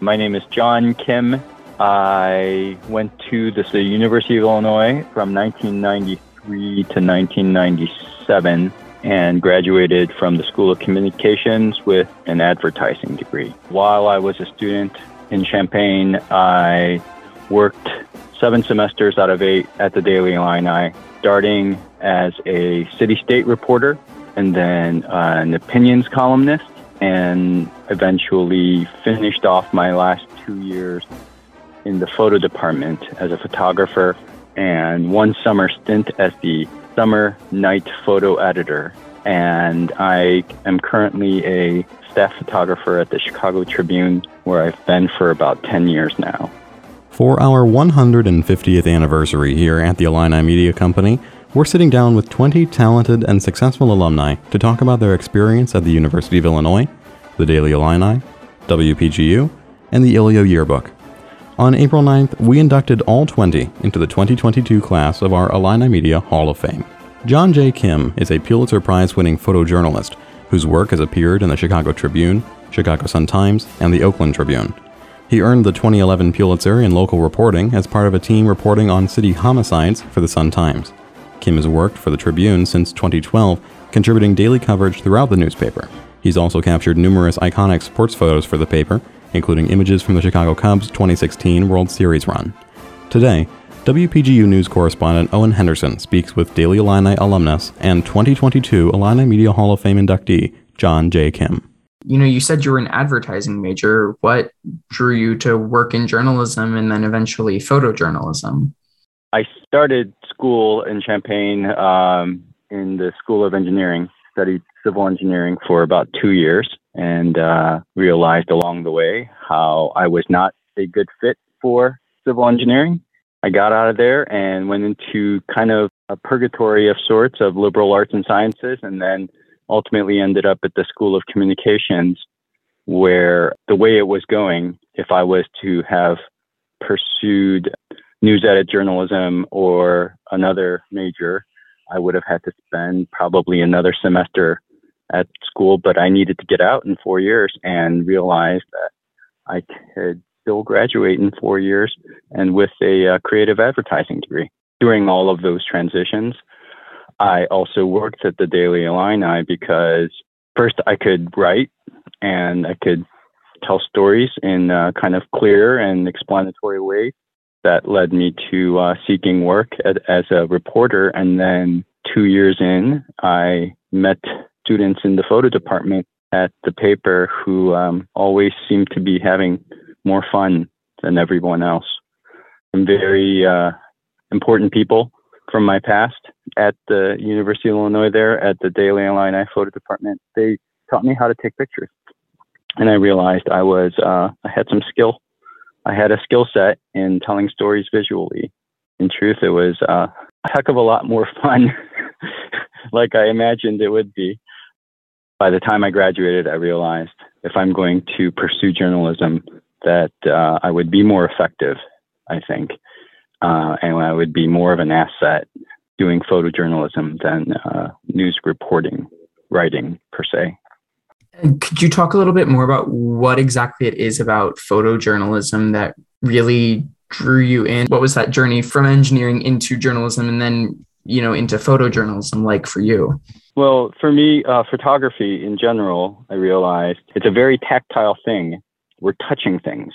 My name is John Kim. I went to the, University of Illinois from 1993 to 1997 and graduated from the School of Communications with an advertising degree. While I was a student in Champaign, I worked seven semesters out of eight at the Daily Illini, starting as a city state reporter and then an opinions columnist, and eventually finished off my last two years in the photo department as a photographer and one summer stint as the summer night photo editor. And I am currently a staff photographer at the Chicago Tribune, where I've been for about 10 years now. For our 150th anniversary here at the Illini Media Company, we're sitting down with 20 talented and successful alumni to talk about their experience at the University of Illinois, the Daily Illini, WPGU, and the Illio Yearbook. On April 9th, we inducted all 20 into the 2022 class of our Illini Media Hall of Fame. John J. Kim is a Pulitzer Prize winning photojournalist whose work has appeared in the Chicago Tribune, Chicago Sun-Times, and the Oakland Tribune. He earned the 2011 Pulitzer in local reporting as part of a team reporting on city homicides for the Sun-Times. Kim has worked for the Tribune since 2012, contributing daily coverage throughout the newspaper. He's also captured numerous iconic sports photos for the paper, including images from the Chicago Cubs' 2016 World Series run. Today, WPGU News correspondent Owen Henderson speaks with Daily Illini alumnus and 2022 Illini Media Hall of Fame inductee John J. Kim. You know, you said you were an advertising major. What drew you to work in journalism and then eventually photojournalism? I started school in Champaign um, in the School of Engineering, studied civil engineering for about two years, and uh, realized along the way how I was not a good fit for civil engineering. I got out of there and went into kind of a purgatory of sorts of liberal arts and sciences, and then ultimately ended up at the School of Communications, where the way it was going, if I was to have pursued news edit journalism or another major, I would have had to spend probably another semester at school, but I needed to get out in four years and realized that I could still graduate in four years and with a uh, creative advertising degree. During all of those transitions, I also worked at the Daily Illini because first I could write and I could tell stories in uh, kind of clear and explanatory ways that led me to uh, seeking work at, as a reporter. And then two years in, I met students in the photo department at the paper who um, always seemed to be having more fun than everyone else. Some very uh, important people from my past at the University of Illinois there at the Daily Illini photo department. They taught me how to take pictures. And I realized I was, uh, I had some skill I had a skill set in telling stories visually. In truth, it was uh, a heck of a lot more fun, like I imagined it would be. By the time I graduated, I realized if I'm going to pursue journalism, that uh, I would be more effective, I think, uh, and I would be more of an asset doing photojournalism than uh, news reporting, writing per se. Could you talk a little bit more about what exactly it is about photojournalism that really drew you in? What was that journey from engineering into journalism and then, you know, into photojournalism like for you? Well, for me, uh, photography in general, I realized it's a very tactile thing. We're touching things.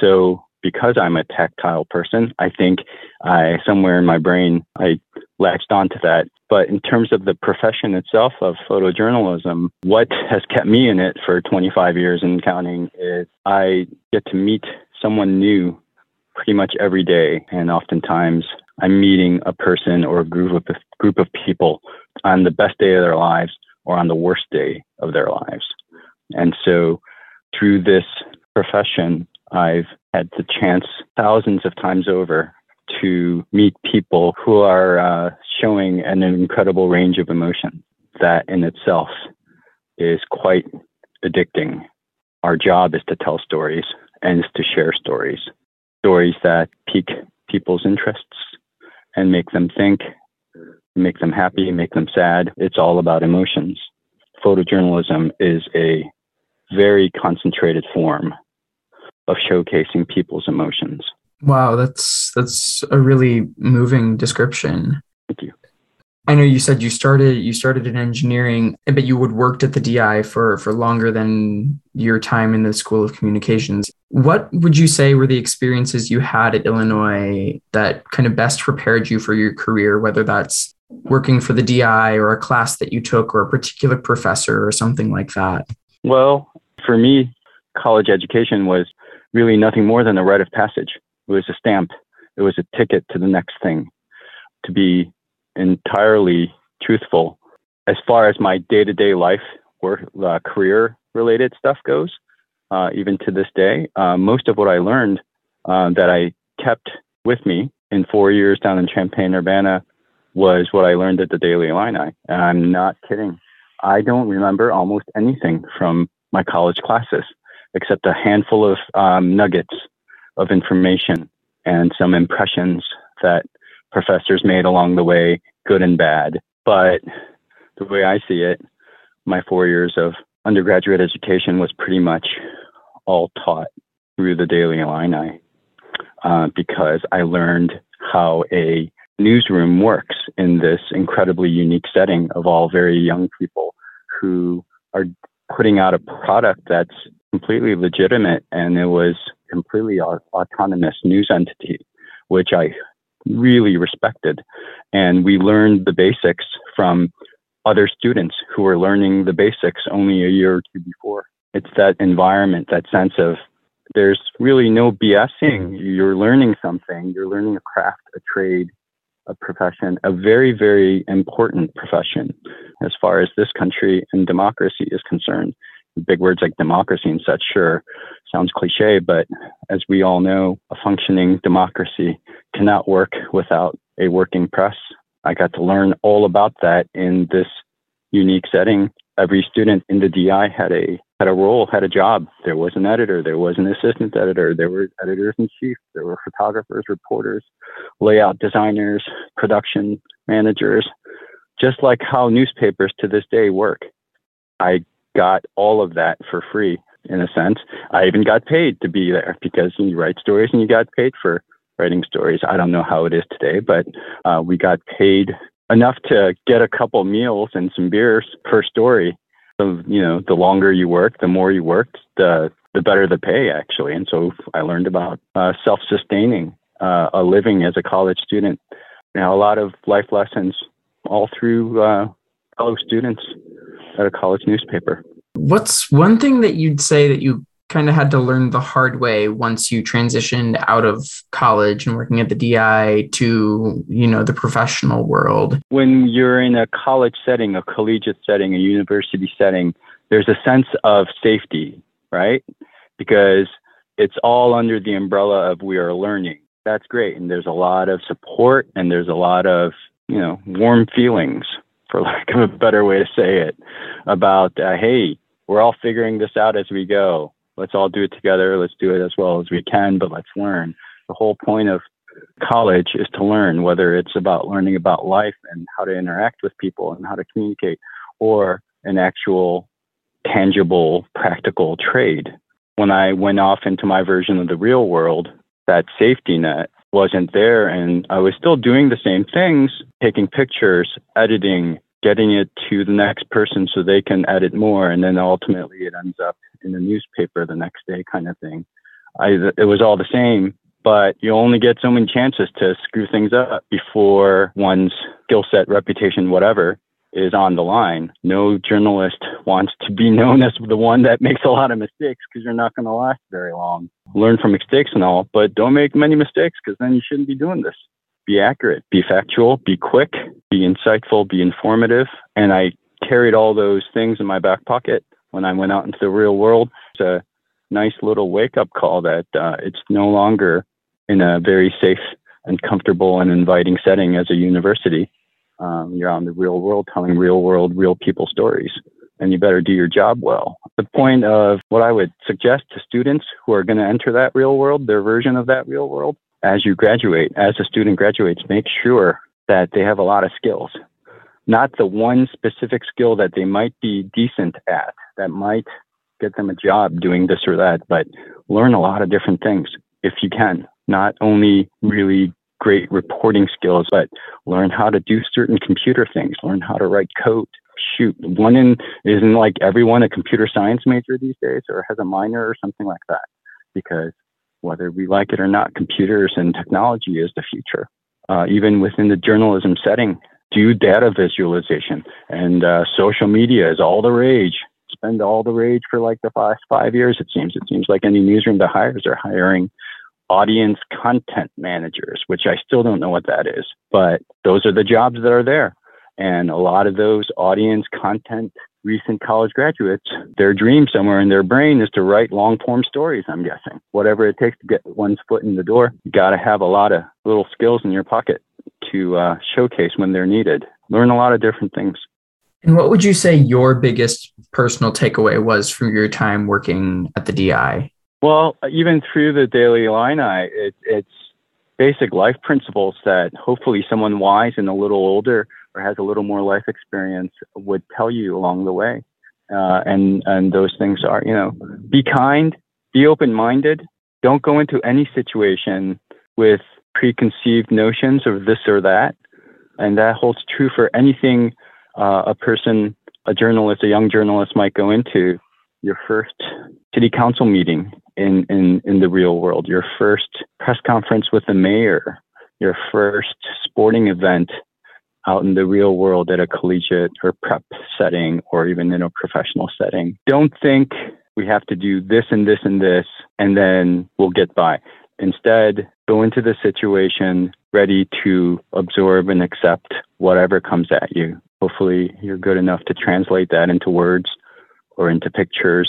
So because I'm a tactile person, I think I somewhere in my brain I latched onto that. But in terms of the profession itself of photojournalism, what has kept me in it for 25 years and counting is I get to meet someone new pretty much every day, and oftentimes I'm meeting a person or a group of group of people on the best day of their lives or on the worst day of their lives. And so through this profession, I've had the chance thousands of times over to meet people who are uh, showing an incredible range of emotion. That in itself is quite addicting. Our job is to tell stories and is to share stories, stories that pique people's interests and make them think, make them happy, make them sad. It's all about emotions. Photojournalism is a very concentrated form of showcasing people's emotions. Wow, that's that's a really moving description. Thank you. I know you said you started you started in engineering, but you would worked at the DI for for longer than your time in the School of Communications. What would you say were the experiences you had at Illinois that kind of best prepared you for your career, whether that's working for the DI or a class that you took or a particular professor or something like that? Well, for me, college education was really nothing more than a rite of passage. It was a stamp. It was a ticket to the next thing. To be entirely truthful, as far as my day-to-day life work, uh, career-related stuff goes, uh, even to this day, uh, most of what I learned uh, that I kept with me in four years down in Champaign, Urbana, was what I learned at the Daily Illini. And I'm not kidding. I don't remember almost anything from my college classes except a handful of um, nuggets of information and some impressions that professors made along the way, good and bad. But the way I see it, my four years of undergraduate education was pretty much all taught through the Daily Illini uh, because I learned how a newsroom works in this incredibly unique setting of all very young people who are putting out a product that's completely legitimate and it was completely autonomous news entity, which I really respected. And we learned the basics from other students who were learning the basics only a year or two before. It's that environment, that sense of there's really no BSing. You're learning something, you're learning a craft, a trade, a profession, a very, very important profession as far as this country and democracy is concerned. Big words like democracy and such, sure, sounds cliche, but as we all know, a functioning democracy cannot work without a working press. I got to learn all about that in this unique setting. Every student in the DI had a had a role, had a job. There was an editor, there was an assistant editor, there were editors in chief, there were photographers, reporters, layout designers, production managers, just like how newspapers to this day work. I got all of that for free in a sense. I even got paid to be there because you write stories and you got paid for writing stories. I don't know how it is today, but uh, we got paid enough to get a couple meals and some beers per story so, you know, the longer you work, the more you worked, the the better the pay actually. And so I learned about uh, self-sustaining uh, a living as a college student. Now a lot of life lessons all through uh, fellow students at a college newspaper. What's one thing that you'd say that you kind of had to learn the hard way once you transitioned out of college and working at the DI to, you know, the professional world? When you're in a college setting, a collegiate setting, a university setting, there's a sense of safety, right? Because it's all under the umbrella of we are learning. That's great. And there's a lot of support and there's a lot of, you know, warm feelings, for lack of a better way to say it, about, uh, hey, we're all figuring this out as we go let's all do it together. Let's do it as well as we can, but let's learn. The whole point of college is to learn, whether it's about learning about life and how to interact with people and how to communicate, or an actual tangible, practical trade. When I went off into my version of the real world, that safety net wasn't there. And I was still doing the same things, taking pictures, editing, getting it to the next person so they can edit more and then ultimately it ends up in the newspaper the next day kind of thing I, it was all the same but you only get so many chances to screw things up before one's skill set reputation whatever is on the line no journalist wants to be known as the one that makes a lot of mistakes because you're not going to last very long learn from mistakes and all but don't make many mistakes because then you shouldn't be doing this be accurate, be factual, be quick, be insightful, be informative. And I carried all those things in my back pocket when I went out into the real world. It's a nice little wake up call that uh, it's no longer in a very safe and comfortable and inviting setting as a university. Um, you're out in the real world telling real world, real people stories, and you better do your job well. The point of what I would suggest to students who are going to enter that real world, their version of that real world, as you graduate, as a student graduates, make sure that they have a lot of skills, not the one specific skill that they might be decent at that might get them a job doing this or that, but learn a lot of different things if you can. Not only really great reporting skills, but learn how to do certain computer things, learn how to write code. Shoot, one in isn't like everyone a computer science major these days or has a minor or something like that. Because whether we like it or not, computers and technology is the future. Uh, even within the journalism setting, do data visualization and uh, social media is all the rage. Spend all the rage for like the past five years, it seems. It seems like any newsroom that hires are hiring audience content managers, which I still don't know what that is, but those are the jobs that are there. And a lot of those audience content recent college graduates, their dream somewhere in their brain is to write long form stories, I'm guessing. Whatever it takes to get one's foot in the door, you got to have a lot of little skills in your pocket to uh, showcase when they're needed. Learn a lot of different things. And what would you say your biggest personal takeaway was from your time working at the DI? Well, even through the Daily Illini, it, it's basic life principles that hopefully someone wise and a little older or has a little more life experience would tell you along the way. Uh, and and those things are, you know, be kind, be open minded. Don't go into any situation with preconceived notions of this or that. And that holds true for anything uh, a person, a journalist, a young journalist might go into. Your first city council meeting in, in, in the real world, your first press conference with the mayor, your first sporting event out in the real world at a collegiate or prep setting or even in a professional setting. Don't think we have to do this and this and this and then we'll get by. Instead, go into the situation ready to absorb and accept whatever comes at you. Hopefully, you're good enough to translate that into words or into pictures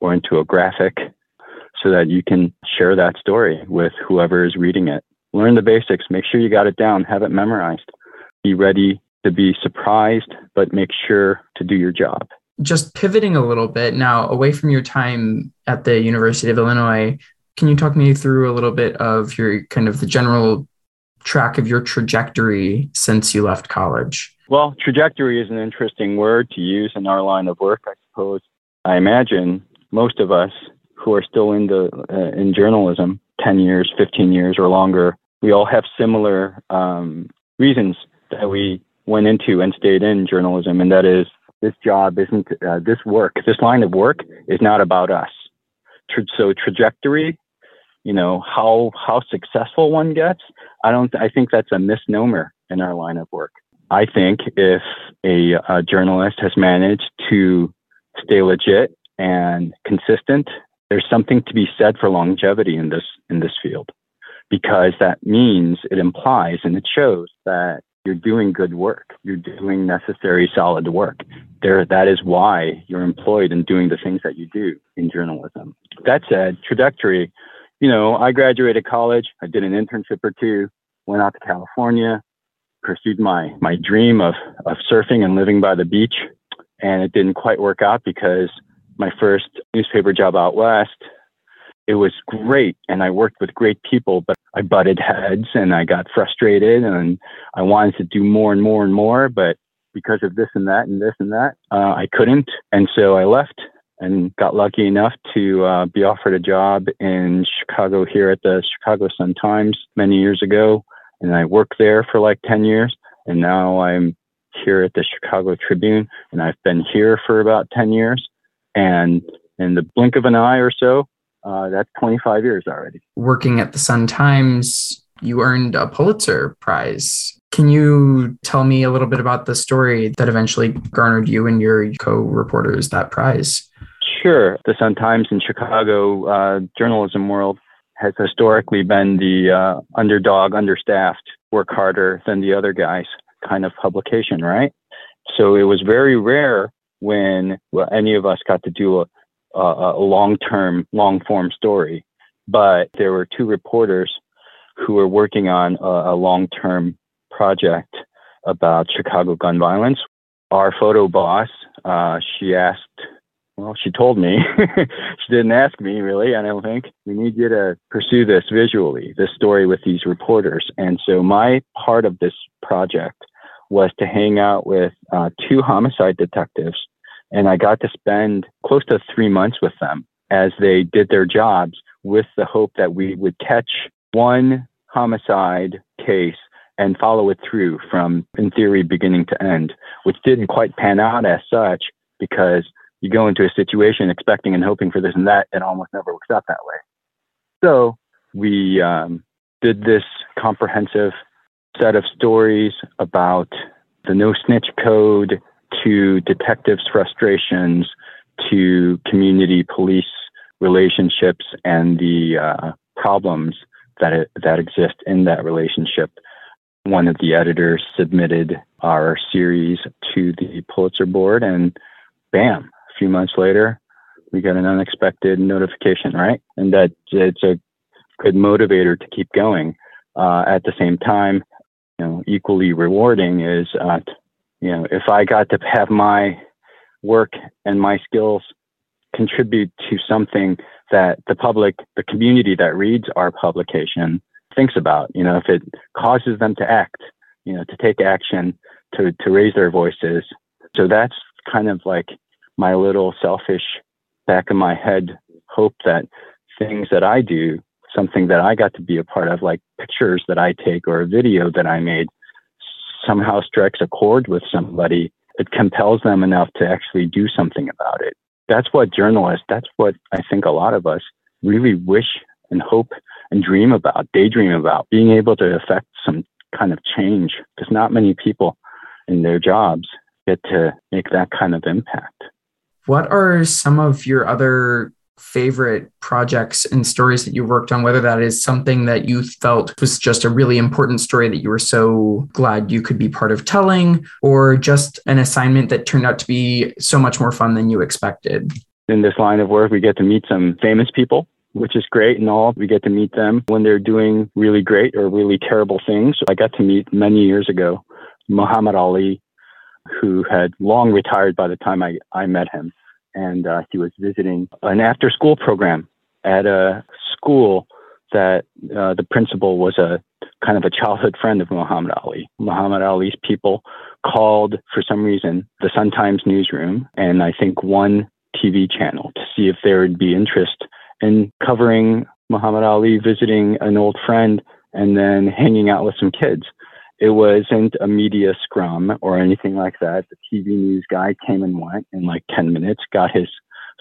or into a graphic so that you can share that story with whoever is reading it. Learn the basics, make sure you got it down, have it memorized. Be ready to be surprised, but make sure to do your job. Just pivoting a little bit now away from your time at the University of Illinois, can you talk me through a little bit of your kind of the general track of your trajectory since you left college? Well, trajectory is an interesting word to use in our line of work, I suppose. I imagine most of us who are still in uh, in journalism 10 years 15 years or longer we all have similar um, reasons that we went into and stayed in journalism and that is this job isn't uh, this work this line of work is not about us. So trajectory you know how how successful one gets i don't i think that's a misnomer in our line of work. I think if a, a journalist has managed to stay legit and consistent there's something to be said for longevity in this in this field because that means it implies and it shows that you're doing good work. You're doing necessary solid work. There that is why you're employed and doing the things that you do in journalism. That said trajectory you know i graduated college. I did an internship or two went out to california pursued my my dream of of surfing and living by the beach and it didn't quite work out because my first newspaper job out west, it was great and I worked with great people, but I butted heads and I got frustrated and I wanted to do more and more and more, but because of this and that and this and that, uh, I couldn't. And so I left and got lucky enough to uh, be offered a job in Chicago here at the Chicago Sun Times many years ago. And I worked there for like 10 years. And now I'm here at the Chicago Tribune and I've been here for about 10 years. And in the blink of an eye or so, uh, that's 25 years already. Working at the Sun Times, you earned a Pulitzer Prize. Can you tell me a little bit about the story that eventually garnered you and your co reporters that prize? Sure. The Sun Times in Chicago uh, journalism world has historically been the uh, underdog, understaffed, work harder than the other guys kind of publication, right? So it was very rare when well, any of us got to do a, a, a long-term, long-form story. But there were two reporters who were working on a, a long-term project about Chicago gun violence. Our photo boss, uh, she asked, well, she told me, she didn't ask me really, I don't think. We need you to pursue this visually, this story with these reporters. And so my part of this project was to hang out with uh, two homicide detectives. And I got to spend close to three months with them as they did their jobs with the hope that we would catch one homicide case and follow it through from, in theory, beginning to end, which didn't quite pan out as such because you go into a situation expecting and hoping for this and that, and almost never works out that way. So we um, did this comprehensive set of stories about the no snitch code to detectives' frustrations to community police relationships and the uh, problems that it, that exist in that relationship. One of the editors submitted our series to the Pulitzer board, and bam, a few months later, we got an unexpected notification, right? And that it's a good motivator to keep going. Uh, at the same time, you know, equally rewarding is, uh, you know, if I got to have my work and my skills contribute to something that the public, the community that reads our publication thinks about, you know, if it causes them to act, you know, to take action, to, to raise their voices. So that's kind of like my little selfish back of my head hope that things that I do something that I got to be a part of, like pictures that I take or a video that I made, somehow strikes a chord with somebody. It compels them enough to actually do something about it. That's what journalists, that's what I think a lot of us really wish and hope and dream about, daydream about, being able to affect some kind of change because not many people in their jobs get to make that kind of impact. What are some of your other favorite projects and stories that you worked on, whether that is something that you felt was just a really important story that you were so glad you could be part of telling, or just an assignment that turned out to be so much more fun than you expected. In this line of work, we get to meet some famous people. Which is great and all. We get to meet them when they're doing really great or really terrible things. I got to meet many years ago Muhammad Ali, who had long retired by the time I, I met him and uh, he was visiting an after school program at a school that uh, the principal was a kind of a childhood friend of Muhammad Ali. Muhammad Ali's people called for some reason the Sun Times newsroom and I think one TV channel to see if there would be interest in covering Muhammad Ali visiting an old friend and then hanging out with some kids. It wasn't a media scrum or anything like that. The TV news guy came and went in like 10 minutes, got his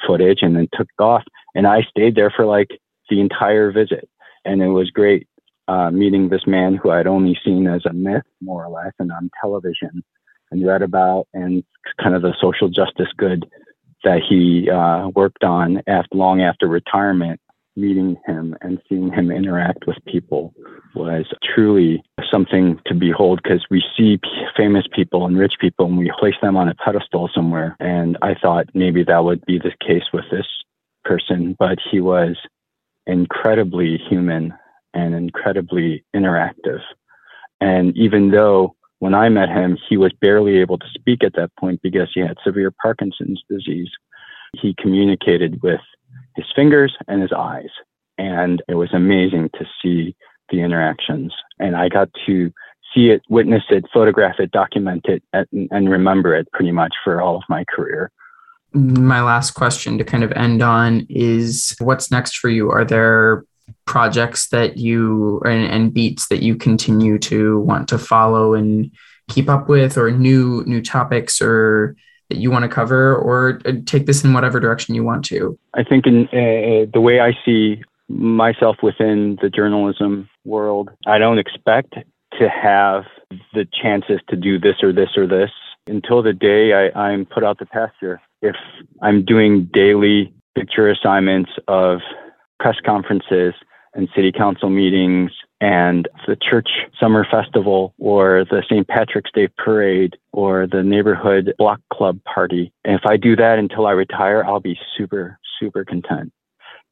footage, and then took off. And I stayed there for like the entire visit. And it was great uh, meeting this man who I'd only seen as a myth, more or less, and on television and read about, and kind of the social justice good that he uh, worked on after long after retirement meeting him and seeing him interact with people was truly something to behold because we see famous people and rich people and we place them on a pedestal somewhere. And I thought maybe that would be the case with this person, but he was incredibly human and incredibly interactive. And even though when I met him, he was barely able to speak at that point because he had severe Parkinson's disease, he communicated with his fingers and his eyes. And it was amazing to see the interactions. And I got to see it, witness it, photograph it, document it, and, and remember it pretty much for all of my career. My last question to kind of end on is what's next for you? Are there projects that you and, and beats that you continue to want to follow and keep up with or new new topics or that you want to cover or uh, take this in whatever direction you want to? I think in uh, the way I see myself within the journalism world, I don't expect to have the chances to do this or this or this until the day I, I'm put out the pasture. If I'm doing daily picture assignments of press conferences and city council meetings and the church summer festival or the St. Patrick's Day parade or the neighborhood block club party. And if I do that until I retire, I'll be super, super content.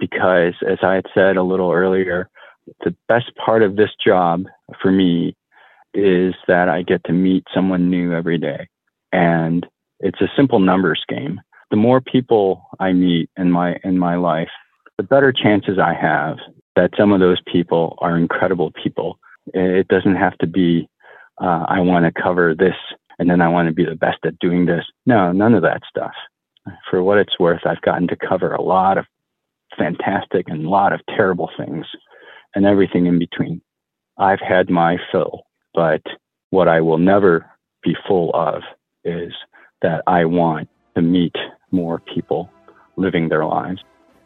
Because as I had said a little earlier, the best part of this job for me is that I get to meet someone new every day. And it's a simple numbers game. The more people I meet in my in my life, the better chances I have that some of those people are incredible people. It doesn't have to be, uh, I want to cover this and then I want to be the best at doing this. No, none of that stuff. For what it's worth, I've gotten to cover a lot of fantastic and a lot of terrible things and everything in between. I've had my fill, but what I will never be full of is that I want to meet more people living their lives.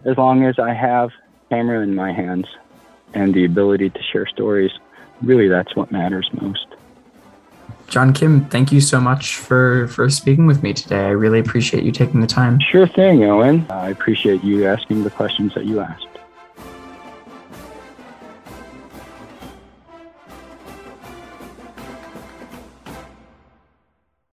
As long as I have camera in my hands and the ability to share stories, really that's what matters most. John Kim, thank you so much for for speaking with me today. I really appreciate you taking the time. Sure thing, Owen. I appreciate you asking the questions that you asked.